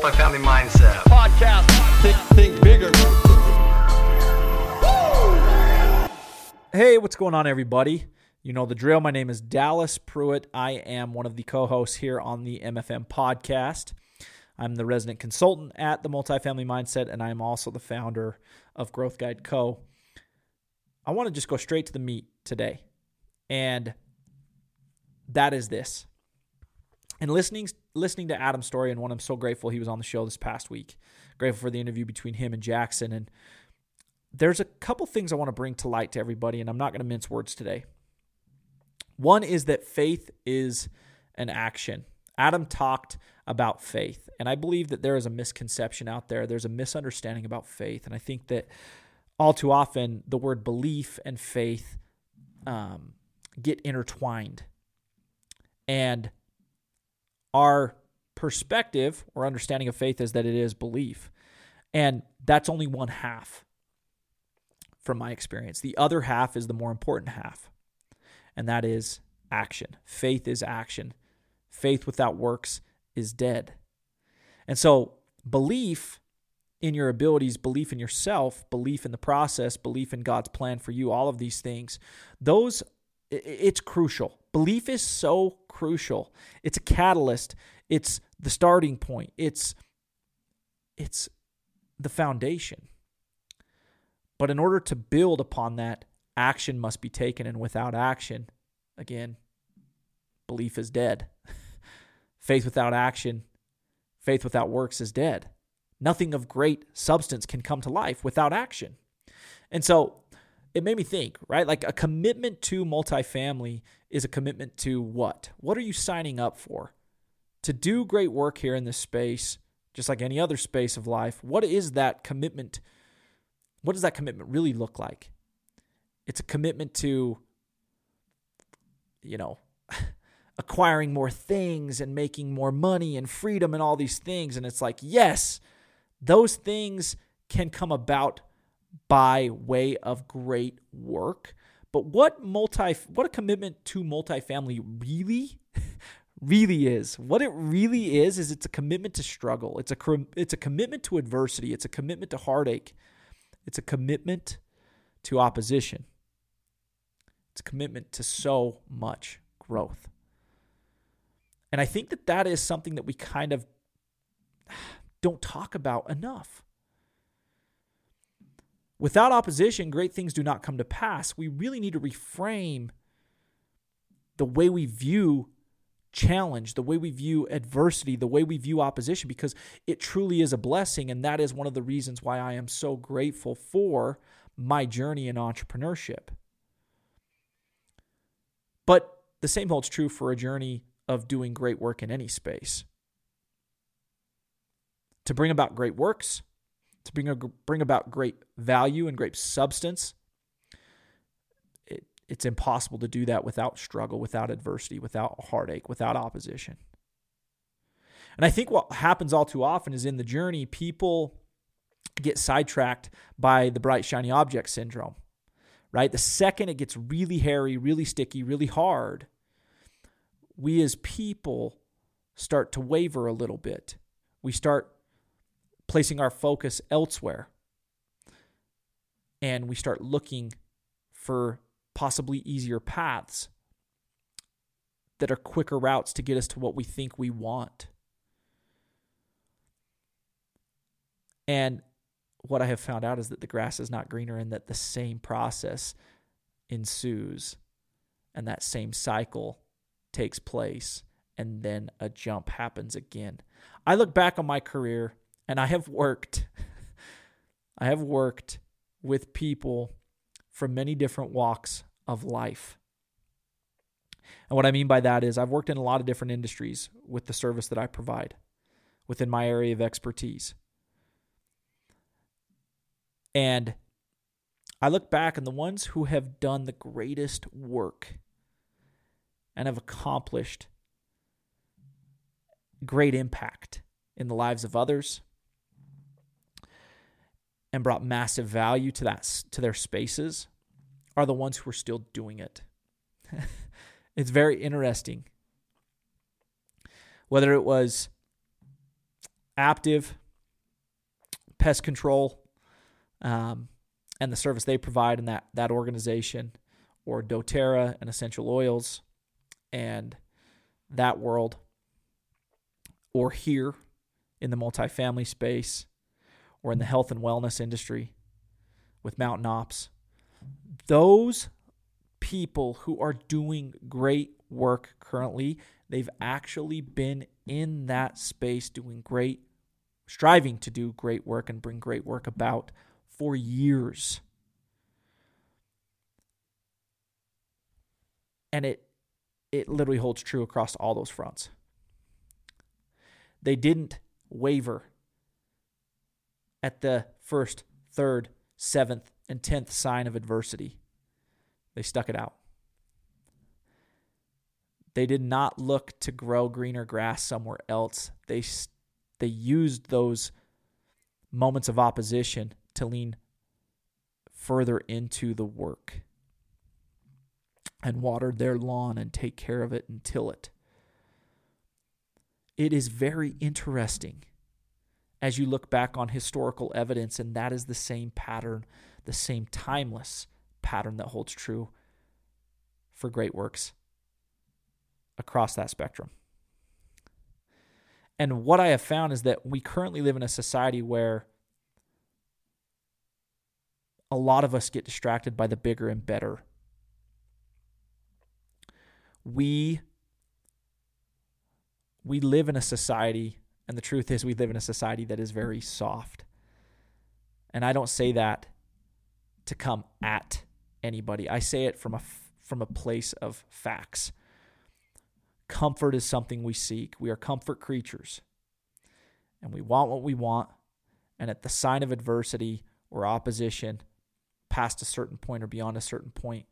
multifamily mindset. Podcast. Think, think bigger. Hey, what's going on, everybody? You know the drill. My name is Dallas Pruitt. I am one of the co hosts here on the MFM podcast. I'm the resident consultant at the Multifamily Mindset, and I am also the founder of Growth Guide Co. I want to just go straight to the meat today, and that is this. And listening listening to Adam's story, and one I'm so grateful he was on the show this past week. Grateful for the interview between him and Jackson, and there's a couple things I want to bring to light to everybody, and I'm not going to mince words today. One is that faith is an action. Adam talked about faith, and I believe that there is a misconception out there. There's a misunderstanding about faith, and I think that all too often the word belief and faith um, get intertwined. And our perspective or understanding of faith is that it is belief. And that's only one half from my experience. The other half is the more important half and that is action. Faith is action. Faith without works is dead. And so, belief in your abilities, belief in yourself, belief in the process, belief in God's plan for you, all of these things, those it's crucial. Belief is so crucial. It's a catalyst. It's the starting point. It's it's the foundation. But in order to build upon that, action must be taken. And without action, again, belief is dead. faith without action, faith without works is dead. Nothing of great substance can come to life without action. And so it made me think, right? Like a commitment to multifamily is a commitment to what? What are you signing up for? To do great work here in this space, just like any other space of life, what is that commitment? What does that commitment really look like? It's a commitment to, you know, acquiring more things and making more money and freedom and all these things. And it's like, yes, those things can come about by way of great work. But what multi what a commitment to multifamily really really is. What it really is is it's a commitment to struggle. It's a it's a commitment to adversity. It's a commitment to heartache. It's a commitment to opposition. It's a commitment to so much growth. And I think that that is something that we kind of don't talk about enough. Without opposition, great things do not come to pass. We really need to reframe the way we view challenge, the way we view adversity, the way we view opposition, because it truly is a blessing. And that is one of the reasons why I am so grateful for my journey in entrepreneurship. But the same holds true for a journey of doing great work in any space. To bring about great works, to bring, a, bring about great value and great substance, it, it's impossible to do that without struggle, without adversity, without heartache, without opposition. And I think what happens all too often is in the journey, people get sidetracked by the bright, shiny object syndrome right? The second it gets really hairy, really sticky, really hard, we as people start to waver a little bit. We start placing our focus elsewhere. And we start looking for possibly easier paths that are quicker routes to get us to what we think we want. And what I have found out is that the grass is not greener and that the same process ensues and that same cycle takes place and then a jump happens again. I look back on my career and I have worked I have worked with people from many different walks of life. And what I mean by that is I've worked in a lot of different industries with the service that I provide within my area of expertise. And I look back and the ones who have done the greatest work and have accomplished great impact in the lives of others and brought massive value to that to their spaces are the ones who are still doing it. it's very interesting. Whether it was Aptive, pest control, um, and the service they provide in that, that organization, or doTERRA and essential oils and that world, or here in the multifamily space, or in the health and wellness industry with Mountain Ops. Those people who are doing great work currently, they've actually been in that space doing great, striving to do great work and bring great work about for years. And it it literally holds true across all those fronts. They didn't waver at the first, third, seventh, and tenth sign of adversity. They stuck it out. They did not look to grow greener grass somewhere else. They, they used those moments of opposition to lean further into the work and watered their lawn and take care of it and till it. It is very interesting as you look back on historical evidence, and that is the same pattern, the same timeless pattern that holds true for great works across that spectrum. And what I have found is that we currently live in a society where a lot of us get distracted by the bigger and better we we live in a society and the truth is we live in a society that is very soft. And i don't say that to come at anybody. I say it from a from a place of facts. Comfort is something we seek. We are comfort creatures. And we want what we want. And at the sign of adversity or opposition past a certain point or beyond a certain point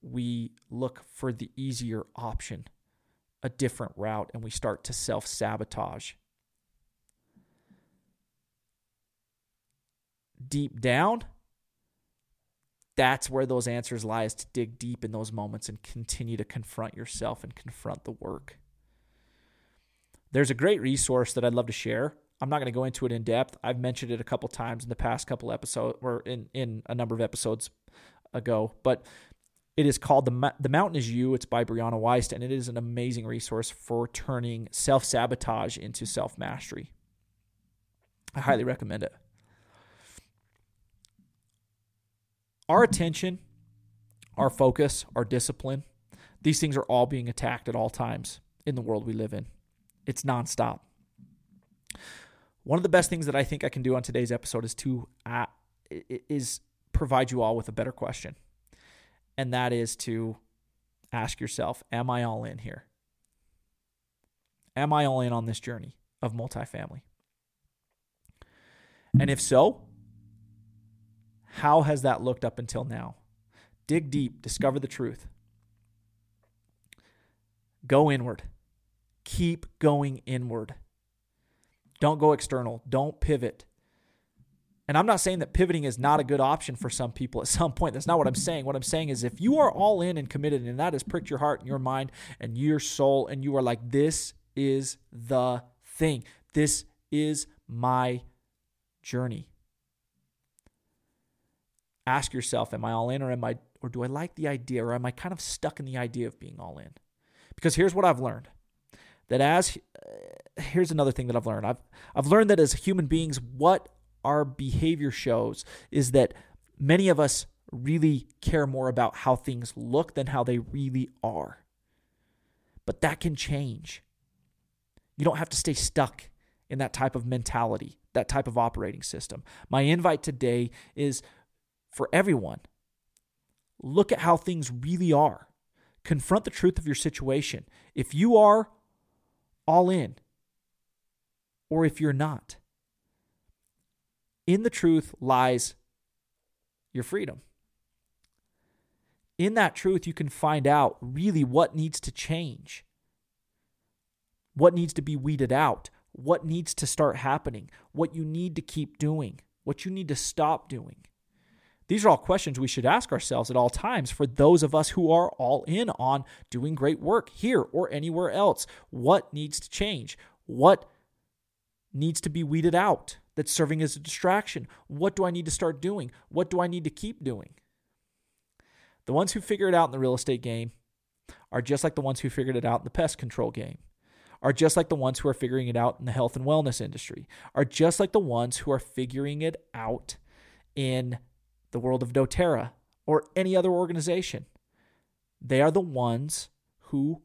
we look for the easier option, a different route, and we start to self sabotage. Deep down, that's where those answers lie is to dig deep in those moments and continue to confront yourself and confront the work. There's a great resource that I'd love to share. I'm not going to go into it in depth. I've mentioned it a couple times in the past couple episodes or in, in a number of episodes ago, but it is called the the Mountain is You. It's by Brianna Wiest, and it is an amazing resource for turning self sabotage into self mastery. I highly recommend it. Our attention, our focus, our discipline, these things are all being attacked at all times in the world we live in. It's nonstop. One of the best things that I think I can do on today's episode is to uh, is provide you all with a better question and that is to ask yourself Am I all in here? Am I all in on this journey of multifamily? And if so, how has that looked up until now? Dig deep, discover the truth. Go inward. Keep going inward. Don't go external. Don't pivot. And I'm not saying that pivoting is not a good option for some people at some point. That's not what I'm saying. What I'm saying is if you are all in and committed and that has pricked your heart and your mind and your soul and you are like, this is the thing, this is my journey. Ask yourself, am I all in or am I or do I like the idea or am I kind of stuck in the idea of being all in? Because here's what I've learned. That as uh, here's another thing that I've learned. I've I've learned that as human beings what our behavior shows is that many of us really care more about how things look than how they really are. But that can change. You don't have to stay stuck in that type of mentality, that type of operating system. My invite today is for everyone look at how things really are. Confront the truth of your situation. If you are all in, or if you're not, in the truth lies your freedom. In that truth, you can find out really what needs to change, what needs to be weeded out, what needs to start happening, what you need to keep doing, what you need to stop doing. These are all questions we should ask ourselves at all times for those of us who are all in on doing great work here or anywhere else. What needs to change? What needs to be weeded out that's serving as a distraction? What do I need to start doing? What do I need to keep doing? The ones who figure it out in the real estate game are just like the ones who figured it out in the pest control game, are just like the ones who are figuring it out in the health and wellness industry, are just like the ones who are figuring it out in the world of doTERRA or any other organization. They are the ones who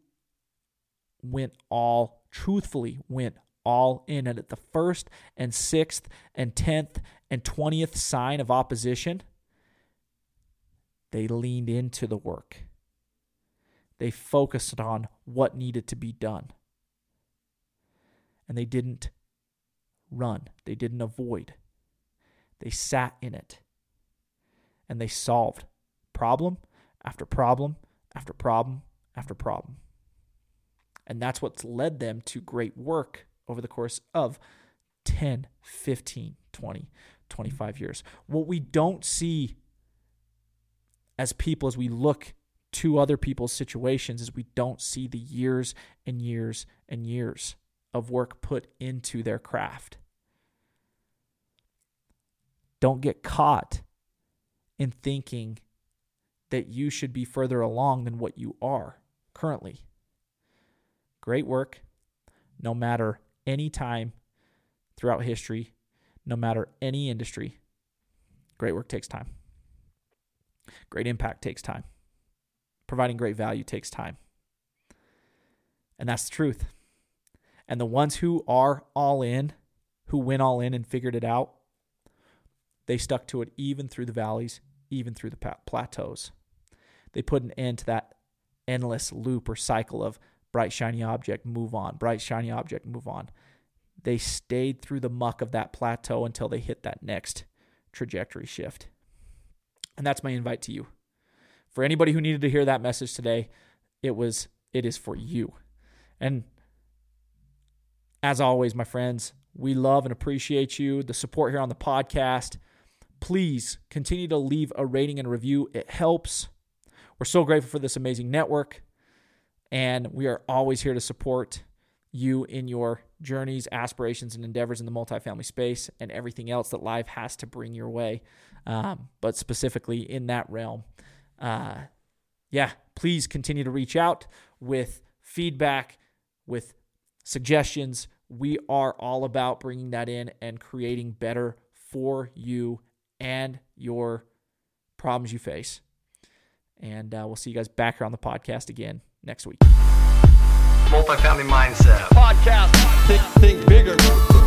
went all, truthfully, went all in. And at the first and sixth and tenth and twentieth sign of opposition, they leaned into the work. They focused on what needed to be done. And they didn't run, they didn't avoid. They sat in it and they solved problem after problem after problem after problem. And that's what's led them to great work over the course of 10, 15, 20, 25 years. What we don't see as people as we look to other people's situations is we don't see the years and years and years of work put into their craft. Don't get caught in thinking that you should be further along than what you are currently. Great work, no matter any time throughout history, no matter any industry. Great work takes time. Great impact takes time. Providing great value takes time. And that's the truth. And the ones who are all in, who went all in and figured it out, they stuck to it even through the valleys, even through the plateaus. They put an end to that endless loop or cycle of bright, shiny object, move on, bright, shiny object, move on. They stayed through the muck of that plateau until they hit that next trajectory shift. And that's my invite to you. For anybody who needed to hear that message today, it was it is for you. And as always, my friends, we love and appreciate you, the support here on the podcast. Please continue to leave a rating and review. It helps. We're so grateful for this amazing network, and we are always here to support you in your journeys, aspirations, and endeavors in the multifamily space and everything else that life has to bring your way. Um, but specifically in that realm, uh, yeah, please continue to reach out with feedback, with suggestions. We are all about bringing that in and creating better for you and your problems you face. And uh, we'll see you guys back here on the podcast again next week multifamily mindset. Podcast. Think, think bigger.